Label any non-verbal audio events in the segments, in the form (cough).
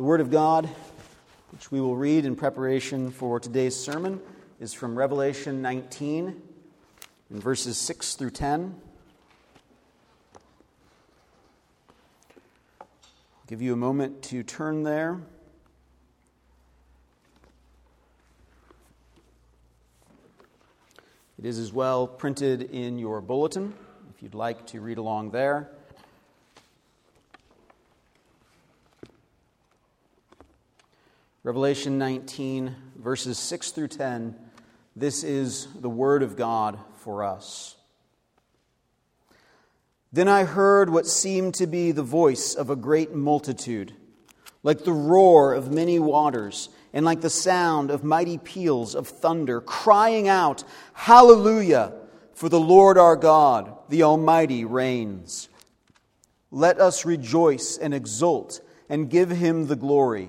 The Word of God, which we will read in preparation for today's sermon, is from Revelation 19, in verses 6 through 10. I'll give you a moment to turn there. It is as well printed in your bulletin if you'd like to read along there. Revelation 19, verses 6 through 10. This is the word of God for us. Then I heard what seemed to be the voice of a great multitude, like the roar of many waters, and like the sound of mighty peals of thunder, crying out, Hallelujah! For the Lord our God, the Almighty, reigns. Let us rejoice and exult and give him the glory.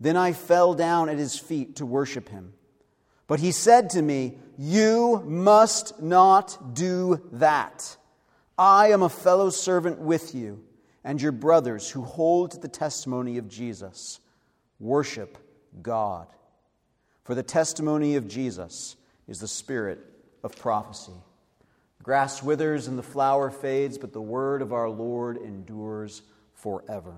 Then I fell down at his feet to worship him. But he said to me, You must not do that. I am a fellow servant with you and your brothers who hold the testimony of Jesus. Worship God. For the testimony of Jesus is the spirit of prophecy. Grass withers and the flower fades, but the word of our Lord endures forever.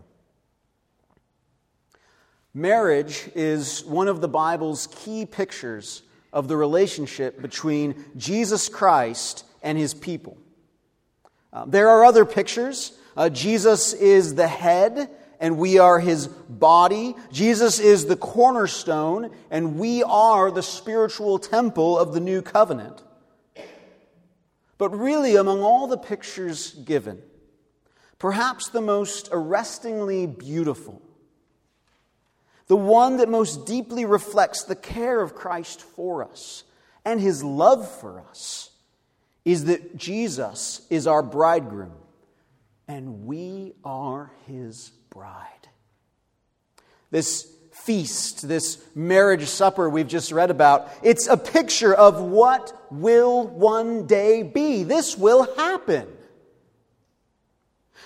Marriage is one of the Bible's key pictures of the relationship between Jesus Christ and his people. Uh, there are other pictures. Uh, Jesus is the head, and we are his body. Jesus is the cornerstone, and we are the spiritual temple of the new covenant. But really, among all the pictures given, perhaps the most arrestingly beautiful the one that most deeply reflects the care of Christ for us and his love for us, is that Jesus is our bridegroom and we are his bride. This feast, this marriage supper we've just read about, it's a picture of what will one day be. This will happen.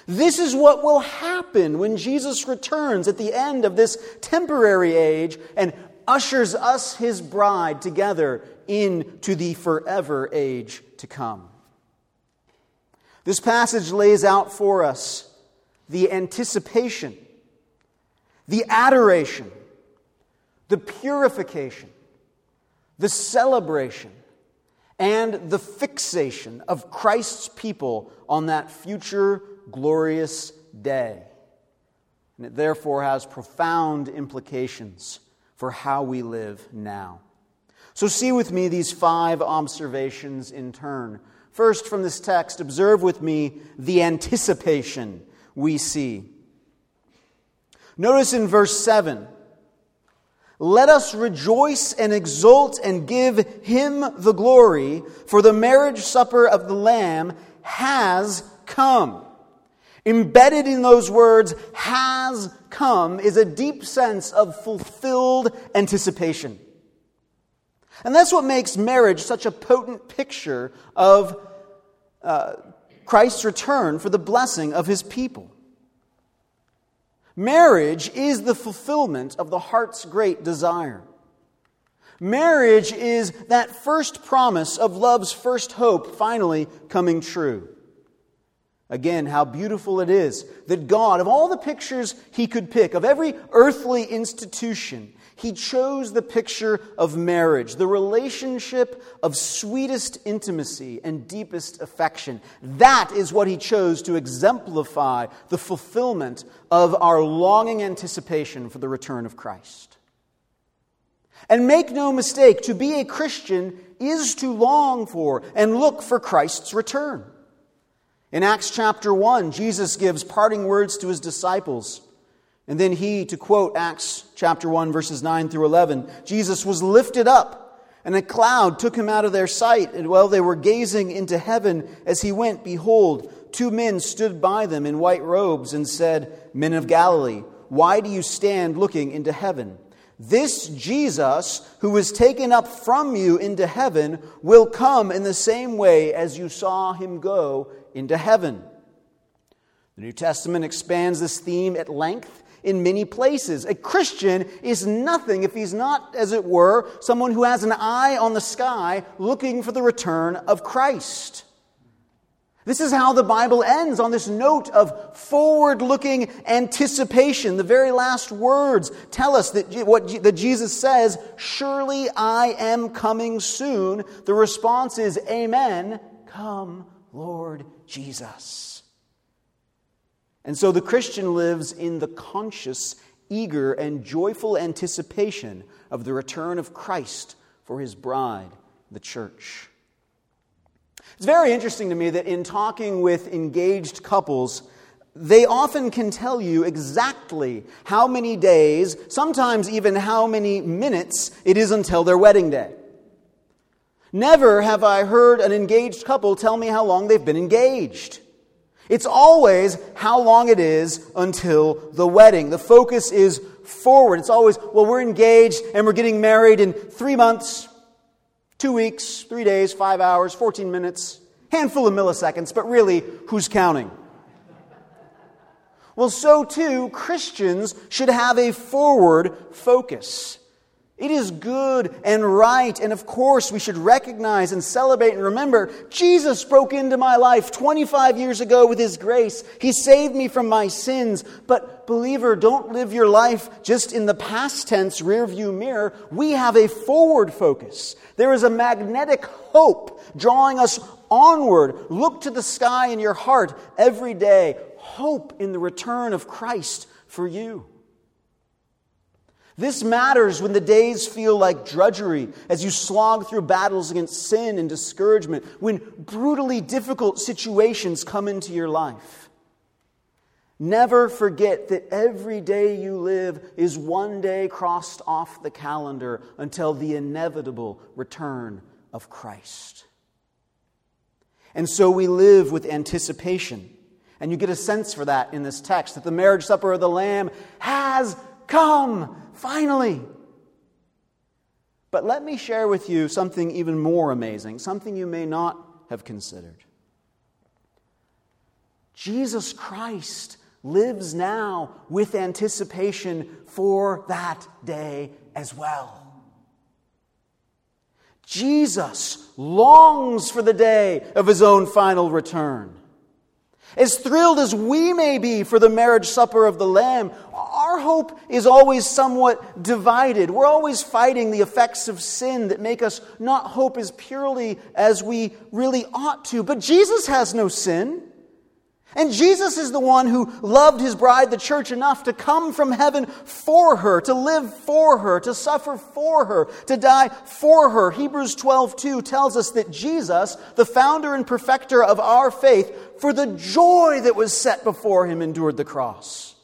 This is what will happen when Jesus returns at the end of this temporary age and ushers us, his bride, together into the forever age to come. This passage lays out for us the anticipation, the adoration, the purification, the celebration, and the fixation of Christ's people on that future glorious day. And it therefore has profound implications for how we live now. So, see with me these five observations in turn. First, from this text, observe with me the anticipation we see. Notice in verse 7 let us rejoice and exult and give him the glory, for the marriage supper of the Lamb has come. Embedded in those words, has come, is a deep sense of fulfilled anticipation. And that's what makes marriage such a potent picture of uh, Christ's return for the blessing of his people. Marriage is the fulfillment of the heart's great desire. Marriage is that first promise of love's first hope finally coming true. Again, how beautiful it is that God, of all the pictures he could pick, of every earthly institution, he chose the picture of marriage, the relationship of sweetest intimacy and deepest affection. That is what he chose to exemplify the fulfillment of our longing anticipation for the return of Christ. And make no mistake, to be a Christian is to long for and look for Christ's return. In Acts chapter 1, Jesus gives parting words to his disciples. And then he, to quote Acts chapter 1, verses 9 through 11, Jesus was lifted up, and a cloud took him out of their sight. And while they were gazing into heaven as he went, behold, two men stood by them in white robes and said, Men of Galilee, why do you stand looking into heaven? This Jesus, who was taken up from you into heaven, will come in the same way as you saw him go into heaven. The New Testament expands this theme at length in many places. A Christian is nothing if he's not, as it were, someone who has an eye on the sky looking for the return of Christ. This is how the Bible ends on this note of forward looking anticipation. The very last words tell us that, what, that Jesus says, Surely I am coming soon. The response is, Amen. Come, Lord Jesus. And so the Christian lives in the conscious, eager, and joyful anticipation of the return of Christ for his bride, the church. It's very interesting to me that in talking with engaged couples, they often can tell you exactly how many days, sometimes even how many minutes, it is until their wedding day. Never have I heard an engaged couple tell me how long they've been engaged. It's always how long it is until the wedding. The focus is forward. It's always, well, we're engaged and we're getting married in three months, two weeks, three days, five hours, 14 minutes, handful of milliseconds, but really, who's counting? Well, so too, Christians should have a forward focus. It is good and right, and of course, we should recognize and celebrate and remember Jesus broke into my life 25 years ago with His grace. He saved me from my sins. But, believer, don't live your life just in the past tense, rear view mirror. We have a forward focus. There is a magnetic hope drawing us onward. Look to the sky in your heart every day. Hope in the return of Christ for you. This matters when the days feel like drudgery as you slog through battles against sin and discouragement, when brutally difficult situations come into your life. Never forget that every day you live is one day crossed off the calendar until the inevitable return of Christ. And so we live with anticipation. And you get a sense for that in this text that the marriage supper of the Lamb has come, finally. But let me share with you something even more amazing, something you may not have considered. Jesus Christ lives now with anticipation for that day as well. Jesus longs for the day of his own final return. As thrilled as we may be for the marriage supper of the Lamb, our hope is always somewhat divided. We're always fighting the effects of sin that make us not hope as purely as we really ought to. But Jesus has no sin. And Jesus is the one who loved his bride, the church, enough to come from heaven for her, to live for her, to suffer for her, to die for her. Hebrews 12, 2 tells us that Jesus, the founder and perfecter of our faith, for the joy that was set before him, endured the cross,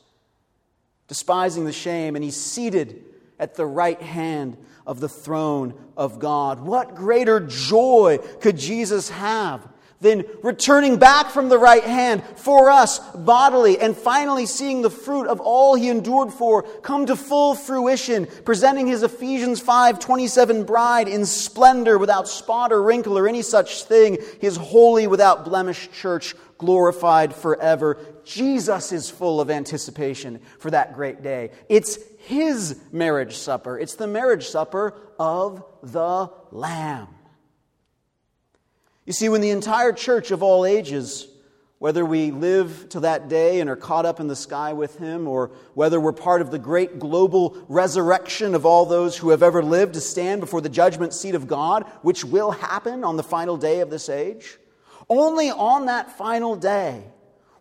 despising the shame, and he's seated at the right hand of the throne of God. What greater joy could Jesus have? Then returning back from the right hand for us bodily, and finally seeing the fruit of all he endured for come to full fruition, presenting his Ephesians 5:27 bride in splendor without spot or wrinkle or any such thing, his holy without blemish church glorified forever. Jesus is full of anticipation for that great day. It's his marriage supper. It's the marriage supper of the Lamb. You see, when the entire church of all ages, whether we live to that day and are caught up in the sky with him, or whether we're part of the great global resurrection of all those who have ever lived to stand before the judgment seat of God, which will happen on the final day of this age, only on that final day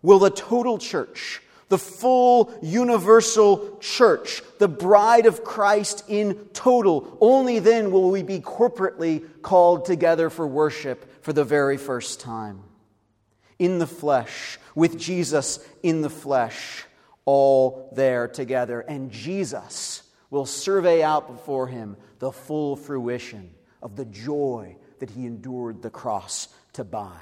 will the total church, the full universal church, the bride of Christ in total, only then will we be corporately called together for worship for the very first time. In the flesh, with Jesus in the flesh, all there together. And Jesus will survey out before him the full fruition of the joy that he endured the cross to buy.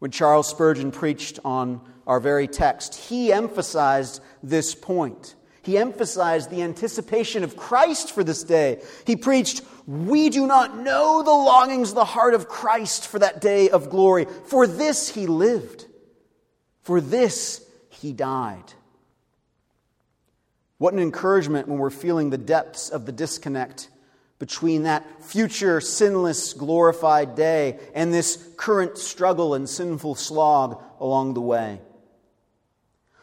When Charles Spurgeon preached on our very text, he emphasized this point. He emphasized the anticipation of Christ for this day. He preached, We do not know the longings of the heart of Christ for that day of glory. For this he lived, for this he died. What an encouragement when we're feeling the depths of the disconnect between that future sinless, glorified day and this current struggle and sinful slog along the way.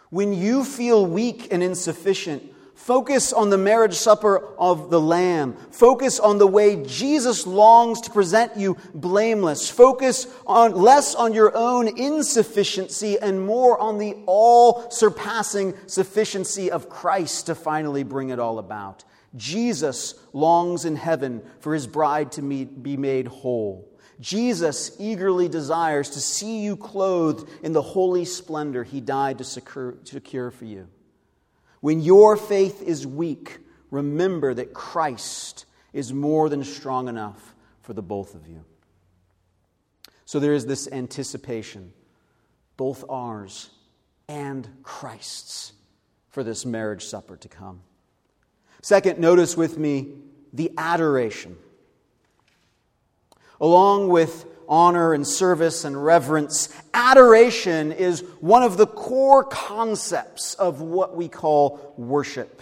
When you feel weak and insufficient, Focus on the marriage supper of the Lamb. Focus on the way Jesus longs to present you blameless. Focus on less on your own insufficiency and more on the all surpassing sufficiency of Christ to finally bring it all about. Jesus longs in heaven for his bride to be made whole. Jesus eagerly desires to see you clothed in the holy splendor he died to secure, for you. When your faith is weak, remember that Christ is more than strong enough for the both of you. So there is this anticipation, both ours and Christ's, for this marriage supper to come. Second, notice with me the adoration. Along with honor and service and reverence. Adoration is one of the core concepts of what we call worship.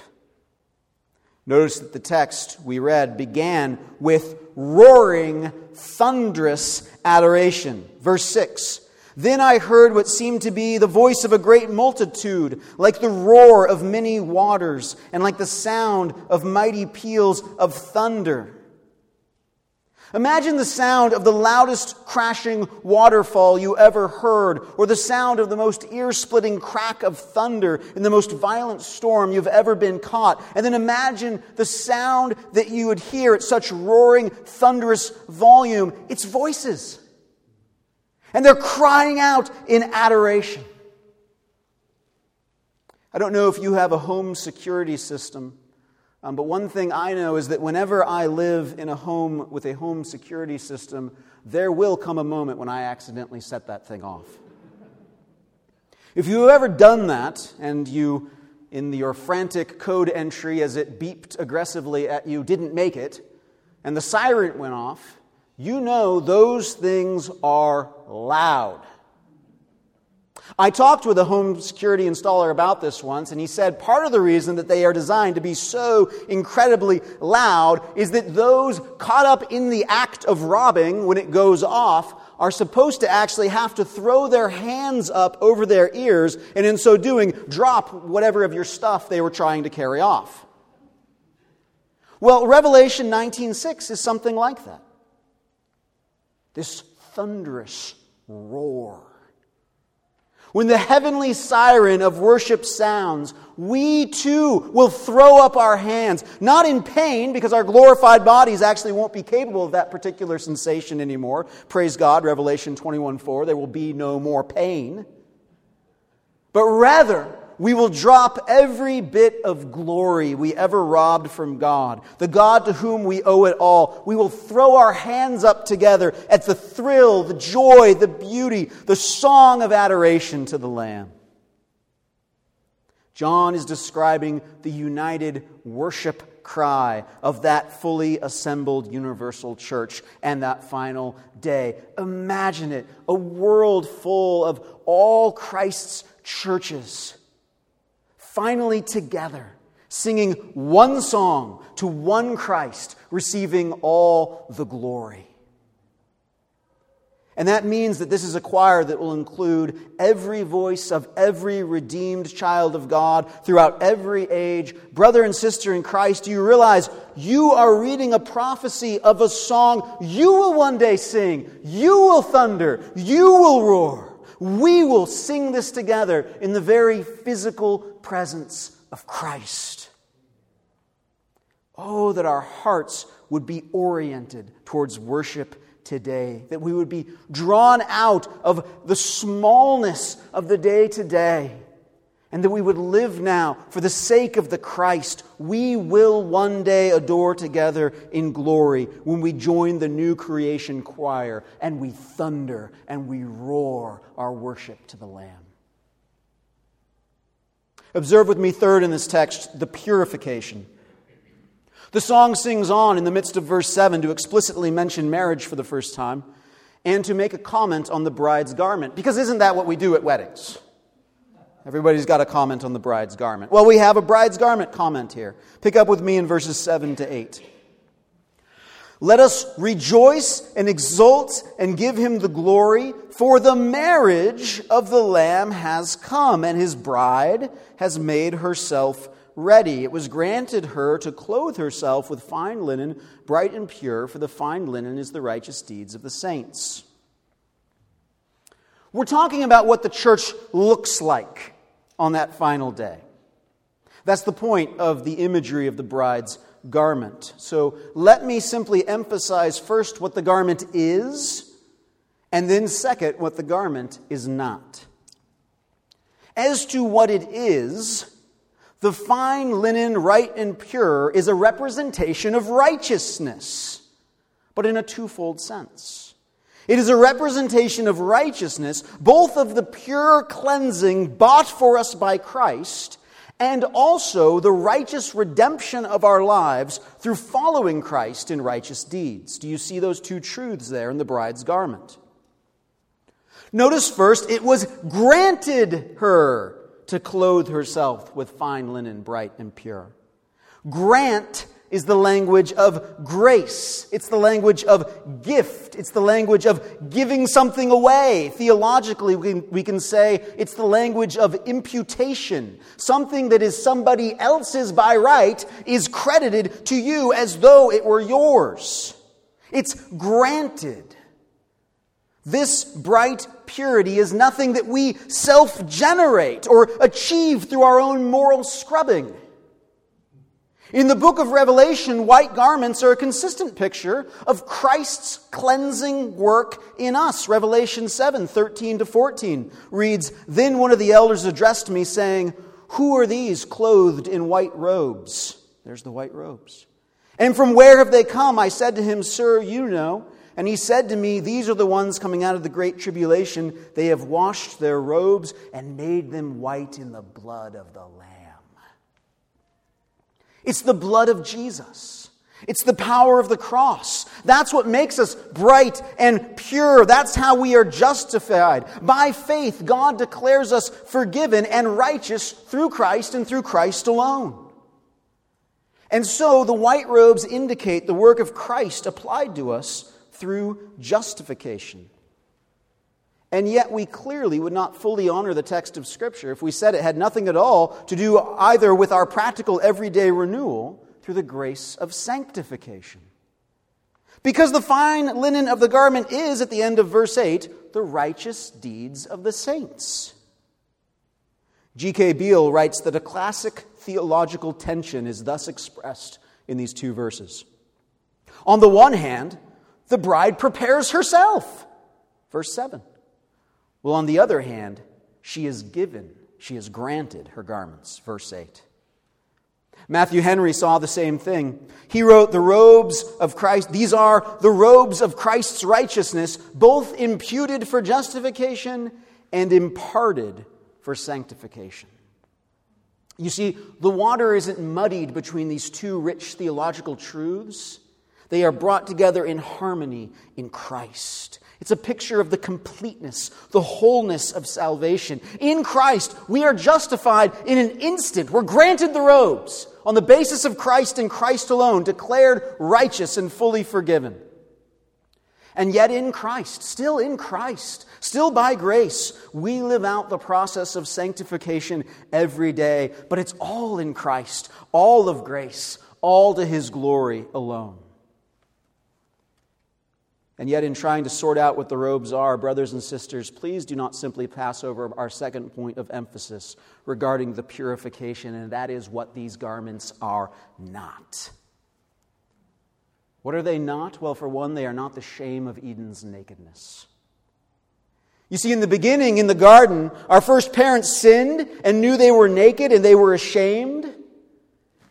Notice that the text we read began with roaring, thunderous adoration. Verse 6 Then I heard what seemed to be the voice of a great multitude, like the roar of many waters, and like the sound of mighty peals of thunder. Imagine the sound of the loudest crashing waterfall you ever heard, or the sound of the most ear splitting crack of thunder in the most violent storm you've ever been caught. And then imagine the sound that you would hear at such roaring, thunderous volume. It's voices. And they're crying out in adoration. I don't know if you have a home security system. Um, but one thing I know is that whenever I live in a home with a home security system, there will come a moment when I accidentally set that thing off. If you've ever done that and you, in your frantic code entry as it beeped aggressively at you, didn't make it, and the siren went off, you know those things are loud. I talked with a home security installer about this once, and he said part of the reason that they are designed to be so incredibly loud is that those caught up in the act of robbing, when it goes off, are supposed to actually have to throw their hands up over their ears, and in so doing, drop whatever of your stuff they were trying to carry off. Well, Revelation 19:6 is something like that. This thunderous roar when the heavenly siren of worship sounds, we too will throw up our hands, not in pain, because our glorified bodies actually won't be capable of that particular sensation anymore. Praise God, Revelation 21 4, there will be no more pain. But rather, we will drop every bit of glory we ever robbed from God, the God to whom we owe it all. We will throw our hands up together at the thrill, the joy, the beauty, the song of adoration to the Lamb. John is describing the united worship cry of that fully assembled universal church and that final day. Imagine it a world full of all Christ's churches finally together, singing one song to one Christ, receiving all the glory. And that means that this is a choir that will include every voice of every redeemed child of God throughout every age. Brother and sister in Christ, do you realize you are reading a prophecy of a song you will one day sing? You will thunder. You will roar. We will sing this together in the very physical presence of Christ. Oh, that our hearts would be oriented towards worship today, that we would be drawn out of the smallness of the day to day and that we would live now for the sake of the Christ we will one day adore together in glory when we join the new creation choir and we thunder and we roar our worship to the Lamb. Observe with me, third, in this text, the purification. The song sings on in the midst of verse 7 to explicitly mention marriage for the first time and to make a comment on the bride's garment. Because isn't that what we do at weddings? Everybody's got a comment on the bride's garment. Well, we have a bride's garment comment here. Pick up with me in verses 7 to 8. Let us rejoice and exult and give him the glory, for the marriage of the Lamb has come, and his bride has made herself ready. It was granted her to clothe herself with fine linen, bright and pure, for the fine linen is the righteous deeds of the saints. We're talking about what the church looks like on that final day. That's the point of the imagery of the bride's garment. So let me simply emphasize first what the garment is, and then second, what the garment is not. As to what it is, the fine linen, right and pure, is a representation of righteousness, but in a twofold sense. It is a representation of righteousness, both of the pure cleansing bought for us by Christ and also the righteous redemption of our lives through following Christ in righteous deeds. Do you see those two truths there in the bride's garment? Notice first, it was granted her to clothe herself with fine linen, bright and pure. Grant is the language of grace. It's the language of gift. It's the language of giving something away. Theologically, we can, say it's the language of imputation. Something that is somebody else's by right is credited to you as though it were yours. It's granted. This bright purity is nothing that we self generate or achieve through our own moral scrubbing. In the book of Revelation, white garments are a consistent picture of Christ's cleansing work in us. Revelation 7 13 to 14 reads Then one of the elders addressed me, saying, Who are these clothed in white robes? There's the white robes. And from where have they come? I said to him, Sir, you know. And he said to me, These are the ones coming out of the great tribulation. They have washed their robes and made them white in the blood of the Lamb. It's the blood of Jesus. It's the power of the cross. That's what makes us bright and pure. That's how we are justified. By faith, God declares us forgiven and righteous through Christ and through Christ alone. And so the white robes indicate the work of Christ applied to us through justification. And yet, we clearly would not fully honor the text of Scripture if we said it had nothing at all to do either with our practical everyday renewal through the grace of sanctification. Because the fine linen of the garment is, at the end of verse 8, the righteous deeds of the saints. G.K. Beale writes that a classic theological tension is thus expressed in these two verses. On the one hand, the bride prepares herself. Verse 7. Well, on the other hand, she is given, she is granted her garments. Verse 8. Matthew Henry saw the same thing. He wrote, The robes of Christ, these are the robes of Christ's righteousness, both imputed for justification and imparted for sanctification. You see, the water isn't muddied between these two rich theological truths. They are brought together in harmony in Christ. It's a picture of the completeness, the wholeness of salvation. In Christ, we are justified in an instant. We're granted the robes on the basis of Christ and Christ alone, declared righteous and fully forgiven. And yet, in Christ, still in Christ, still by grace, we live out the process of sanctification every day. But it's all in Christ, all of grace, all to His glory alone. And yet, in trying to sort out what the robes are, brothers and sisters, please do not simply pass over our second point of emphasis regarding the purification, and that is what these garments are not. What are they not? Well, for one, they are not the shame of Eden's nakedness. You see, in the beginning, in the garden, our first parents sinned and knew they were naked and they were ashamed.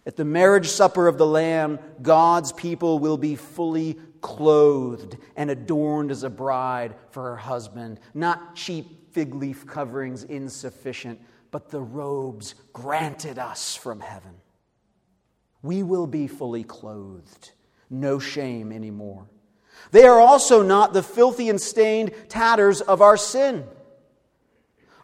At the marriage supper of the Lamb, God's people will be fully clothed and adorned as a bride for her husband. Not cheap fig leaf coverings insufficient, but the robes granted us from heaven. We will be fully clothed, no shame anymore. They are also not the filthy and stained tatters of our sin.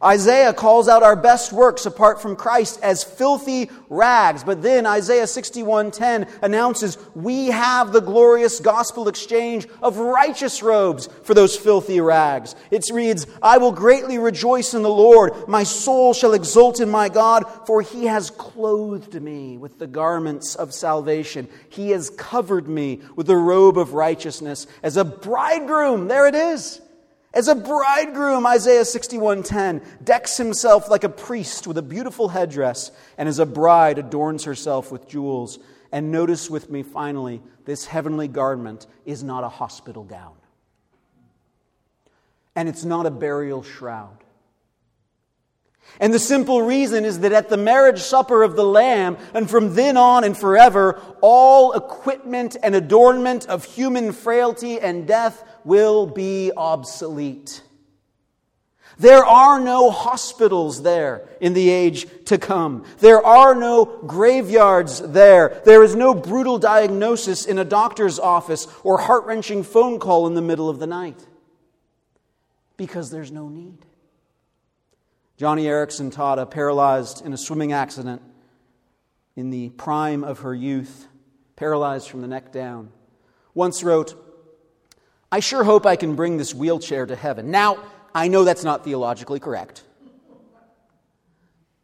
Isaiah calls out our best works apart from Christ as filthy rags. But then Isaiah 61:10 announces we have the glorious gospel exchange of righteous robes for those filthy rags. It reads, "I will greatly rejoice in the Lord; my soul shall exult in my God, for he has clothed me with the garments of salvation. He has covered me with the robe of righteousness as a bridegroom." There it is as a bridegroom, Isaiah 61:10 decks himself like a priest with a beautiful headdress, and as a bride adorns herself with jewels. And notice with me finally, this heavenly garment is not a hospital gown. And it's not a burial shroud. And the simple reason is that at the marriage supper of the Lamb, and from then on and forever, all equipment and adornment of human frailty and death will be obsolete. There are no hospitals there in the age to come. There are no graveyards there. There is no brutal diagnosis in a doctor's office or heart wrenching phone call in the middle of the night. Because there's no need. Joni Eareckson Tada, paralyzed in a swimming accident in the prime of her youth, paralyzed from the neck down, once wrote, I sure hope I can bring this wheelchair to heaven. Now, I know that's not theologically correct.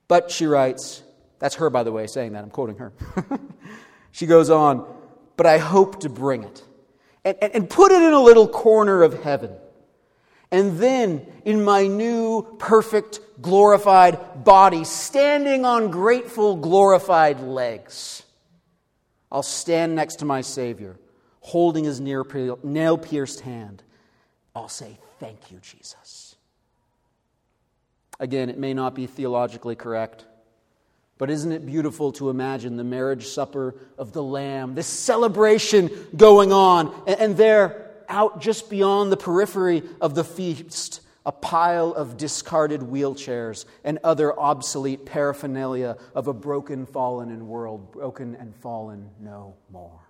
But she writes, that's her, by the way, saying that. I'm quoting her. (laughs) she goes on, but I hope to bring it and, and, and put it in a little corner of heaven. And then, in my new, perfect, glorified body, standing on grateful, glorified legs, I'll stand next to my Savior holding his nail pierced hand, I'll say, Thank you, Jesus. Again, it may not be theologically correct, but isn't it beautiful to imagine the marriage supper of the Lamb, this celebration going on, and there, out just beyond the periphery of the feast, a pile of discarded wheelchairs and other obsolete paraphernalia of a broken, fallen and world, broken and fallen no more.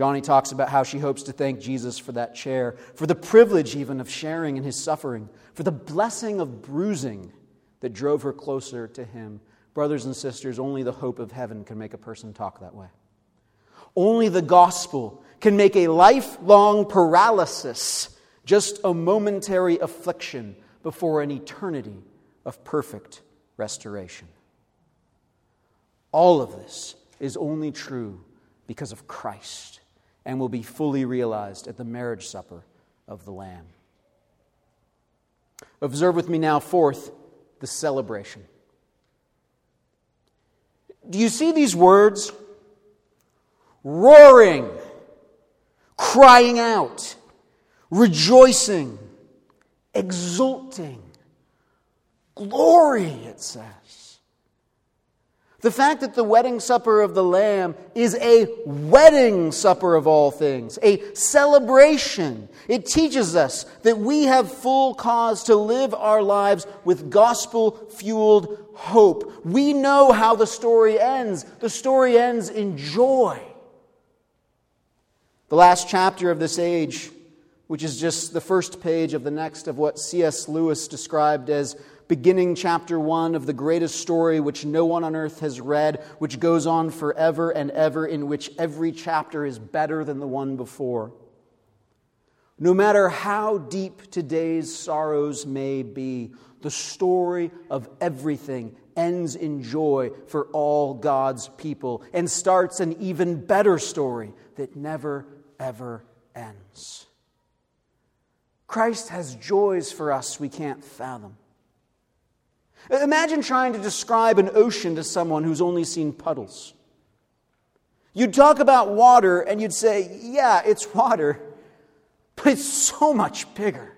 Joni talks about how she hopes to thank Jesus for that chair, for the privilege even of sharing in his suffering, for the blessing of bruising that drove her closer to him. Brothers and sisters, only the hope of heaven can make a person talk that way. Only the gospel can make a lifelong paralysis just a momentary affliction before an eternity of perfect restoration. All of this is only true because of Christ and will be fully realized at the marriage supper of the Lamb. Observe with me now, fourth, the celebration. Do you see these words? Roaring, crying out, rejoicing, exulting, glory, it says. The fact that the wedding supper of the Lamb is a wedding supper of all things, a celebration. It teaches us that we have full cause to live our lives with gospel fueled hope. We know how the story ends. The story ends in joy. The last chapter of this age, which is just the first page of the next of what C.S. Lewis described as beginning chapter one of the greatest story which no one on earth has read, which goes on forever and ever, in which every chapter is better than the one before. No matter how deep today's sorrows may be, the story of everything ends in joy for all God's people and starts an even better story that never, ever ends. Christ has joys for us we can't fathom. Imagine trying to describe an ocean to someone who's only seen puddles. You'd talk about water and you'd say, yeah, it's water, but it's so much bigger.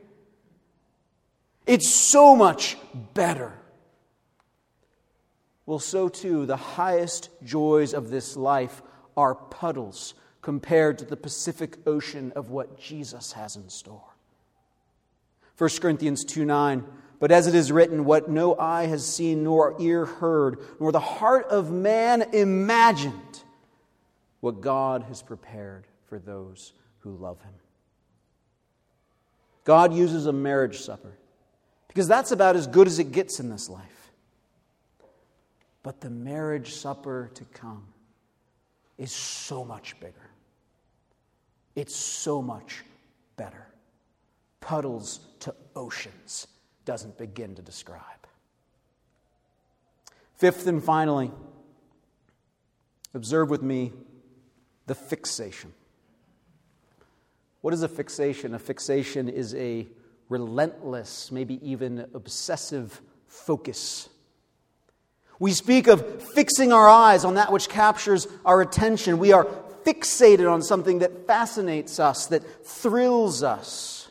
It's so much better. Well, so too, the highest joys of this life are puddles compared to the Pacific Ocean of what Jesus has in store. 1 Corinthians 2 9. But as it is written, what no eye has seen, nor ear heard, nor the heart of man imagined, what God has prepared for those who love him. God uses a marriage supper because that's about as good as it gets in this life. But the marriage supper to come is so much bigger. It's so much better. Puddles to oceans doesn't begin to describe. Fifth and finally, observe with me the fixation. What is a fixation? A fixation is a relentless, maybe even obsessive focus. We speak of fixing our eyes on that which captures our attention. We are fixated on something that fascinates us, that thrills us.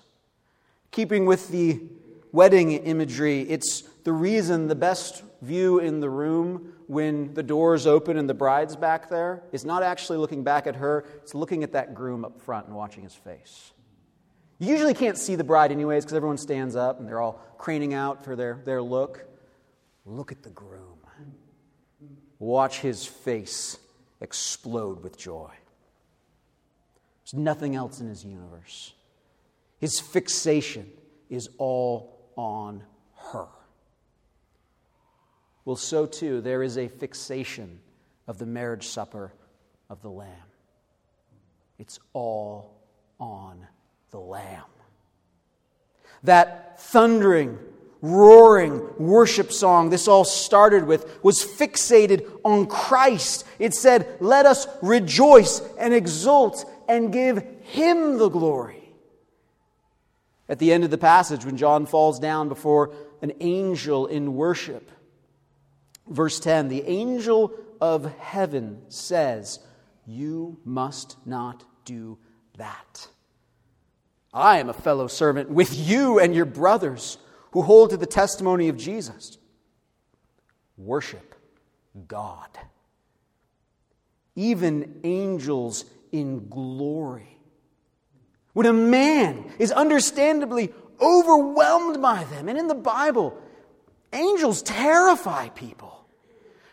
Keeping with the wedding imagery, it's the reason the best view in the room when the doors open and the bride's back there is not actually looking back at her, it's looking at that groom up front and watching his face. You usually can't see the bride, anyways, because everyone stands up and they're all craning out for their, their look. Look at the groom. Watch his face explode with joy. There's nothing else in his universe. His fixation is all on her. Well, so too, there is a fixation of the marriage supper of the Lamb. It's all on the Lamb. That thundering, roaring worship song this all started with was fixated on Christ. It said, Let us rejoice and exult and give Him the glory. At the end of the passage, when John falls down before an angel in worship, verse 10 the angel of heaven says, You must not do that. I am a fellow servant with you and your brothers who hold to the testimony of Jesus. Worship God. Even angels in glory when a man is understandably overwhelmed by them, and in the Bible, angels terrify people.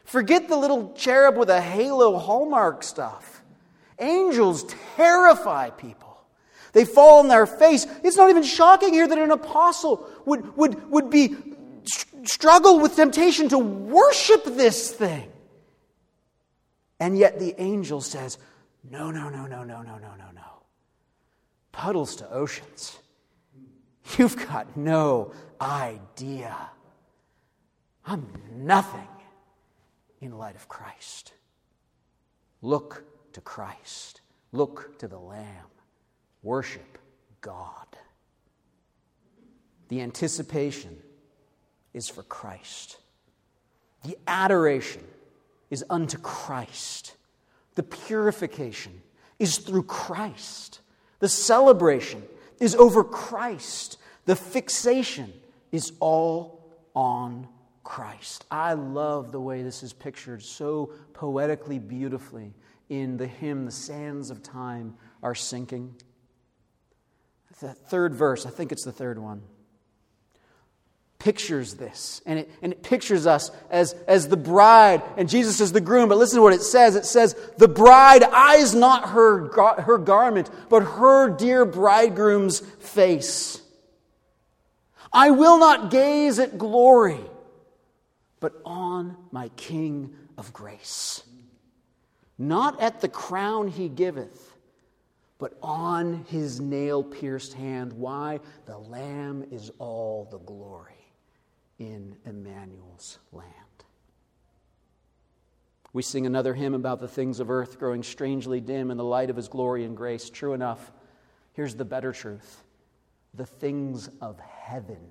Forget the little cherub with a halo hallmark stuff. Angels terrify people. They fall on their face. It's not even shocking here that an apostle would, would, would be struggle with temptation to worship this thing. And yet the angel says, No, no, no, no, no, no, no, no, no puddles to oceans. You've got no idea. I'm nothing in light of Christ. Look to Christ. Look to the Lamb. Worship God. The anticipation is for Christ. The adoration is unto Christ. The purification is through Christ. The celebration is over Christ. The fixation is all on Christ. I love the way this is pictured so poetically beautifully in the hymn, The Sands of Time Are Sinking. The third verse, I think it's the third one pictures this. And it, and it pictures us as, as the bride, and Jesus is the groom. But listen to what it says it says, The bride eyes not her, her garment, but her dear bridegroom's face. I will not gaze at glory, but on my King of grace. Not at the crown he giveth, but on his nail pierced hand. Why? The Lamb is all the glory in Immanuel's land. We sing another hymn about the things of earth growing strangely dim in the light of his glory and grace. True enough, here's the better truth the things of heaven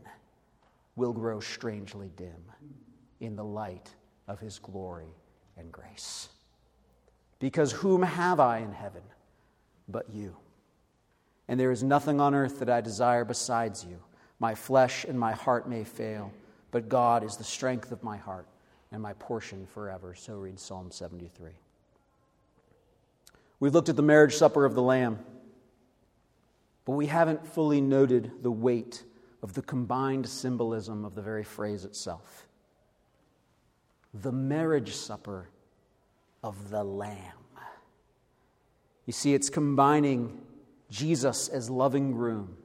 will grow strangely dim in the light of his glory and grace. Because whom have I in heaven but you? And there is nothing on earth that I desire besides you. My flesh and my heart may fail, but God is the strength of my heart and my portion forever. So reads Psalm 73. We've looked at the marriage supper of the Lamb, but we haven't fully noted the weight of the combined symbolism of the very phrase itself. The marriage supper of the Lamb. You see, it's combining Jesus as loving groom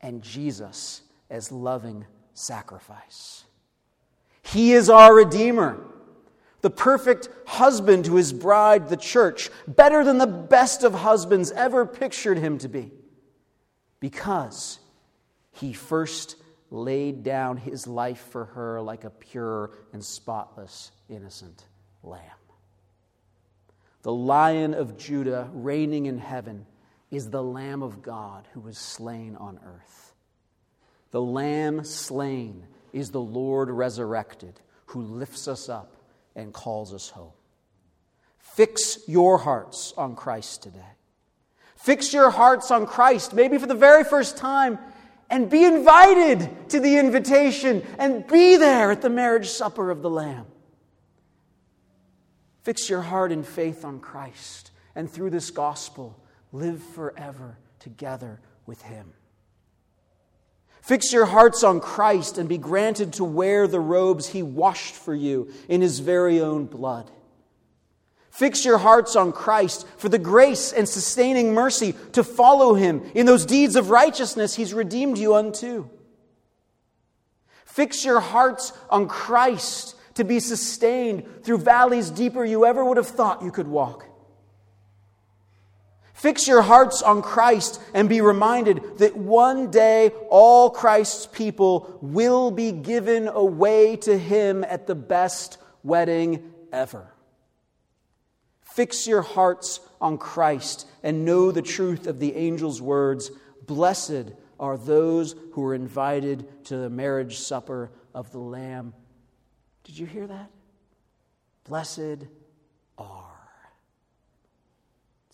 and Jesus as loving sacrifice. He is our Redeemer, the perfect husband to his bride, the church, better than the best of husbands ever pictured him to be, because he first laid down his life for her like a pure and spotless, innocent lamb. The lion of Judah reigning in heaven is the Lamb of God who was slain on earth. The Lamb slain is the Lord resurrected who lifts us up and calls us home. Fix your hearts on Christ today. Fix your hearts on Christ, maybe for the very first time, and be invited to the invitation and be there at the marriage supper of the Lamb. Fix your heart in faith on Christ, and through this gospel, live forever together with Him. Fix your hearts on Christ and be granted to wear the robes He washed for you in His very own blood. Fix your hearts on Christ for the grace and sustaining mercy to follow Him in those deeds of righteousness He's redeemed you unto. Fix your hearts on Christ to be sustained through valleys deeper you ever would have thought you could walk. Fix your hearts on Christ and be reminded that one day all Christ's people will be given away to Him at the best wedding ever. Fix your hearts on Christ and know the truth of the angel's words Blessed are those who are invited to the marriage supper of the Lamb. Did you hear that? Blessed are.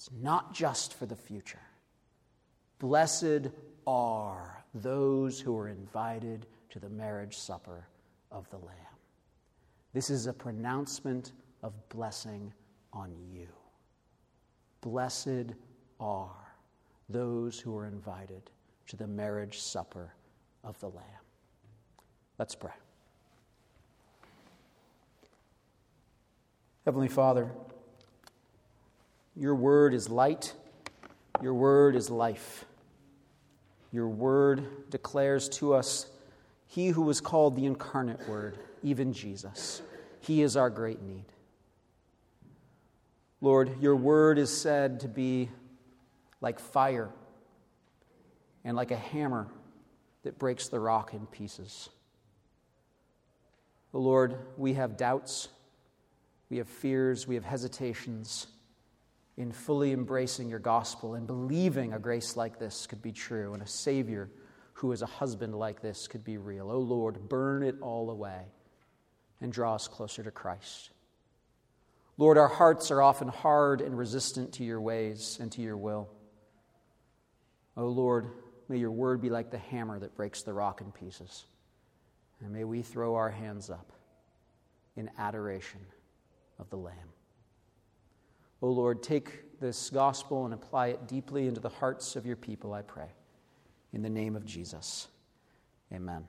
It's not just for the future. Blessed are those who are invited to the marriage supper of the Lamb. This is a pronouncement of blessing on you. Blessed are those who are invited to the marriage supper of the Lamb. Let's pray. Heavenly Father, your word is light, your word is life. Your word declares to us he who was called the incarnate word, even Jesus. He is our great need. Lord, your word is said to be like fire and like a hammer that breaks the rock in pieces. Lord, we have doubts, we have fears, we have hesitations in fully embracing your gospel and believing a grace like this could be true and a Savior who is a husband like this could be real. Oh Lord, burn it all away and draw us closer to Christ. Lord, our hearts are often hard and resistant to your ways and to your will. Oh Lord, may your word be like the hammer that breaks the rock in pieces. And may we throw our hands up in adoration of the Lamb. O Lord, take this gospel and apply it deeply into the hearts of your people, I pray. In the name of Jesus, amen.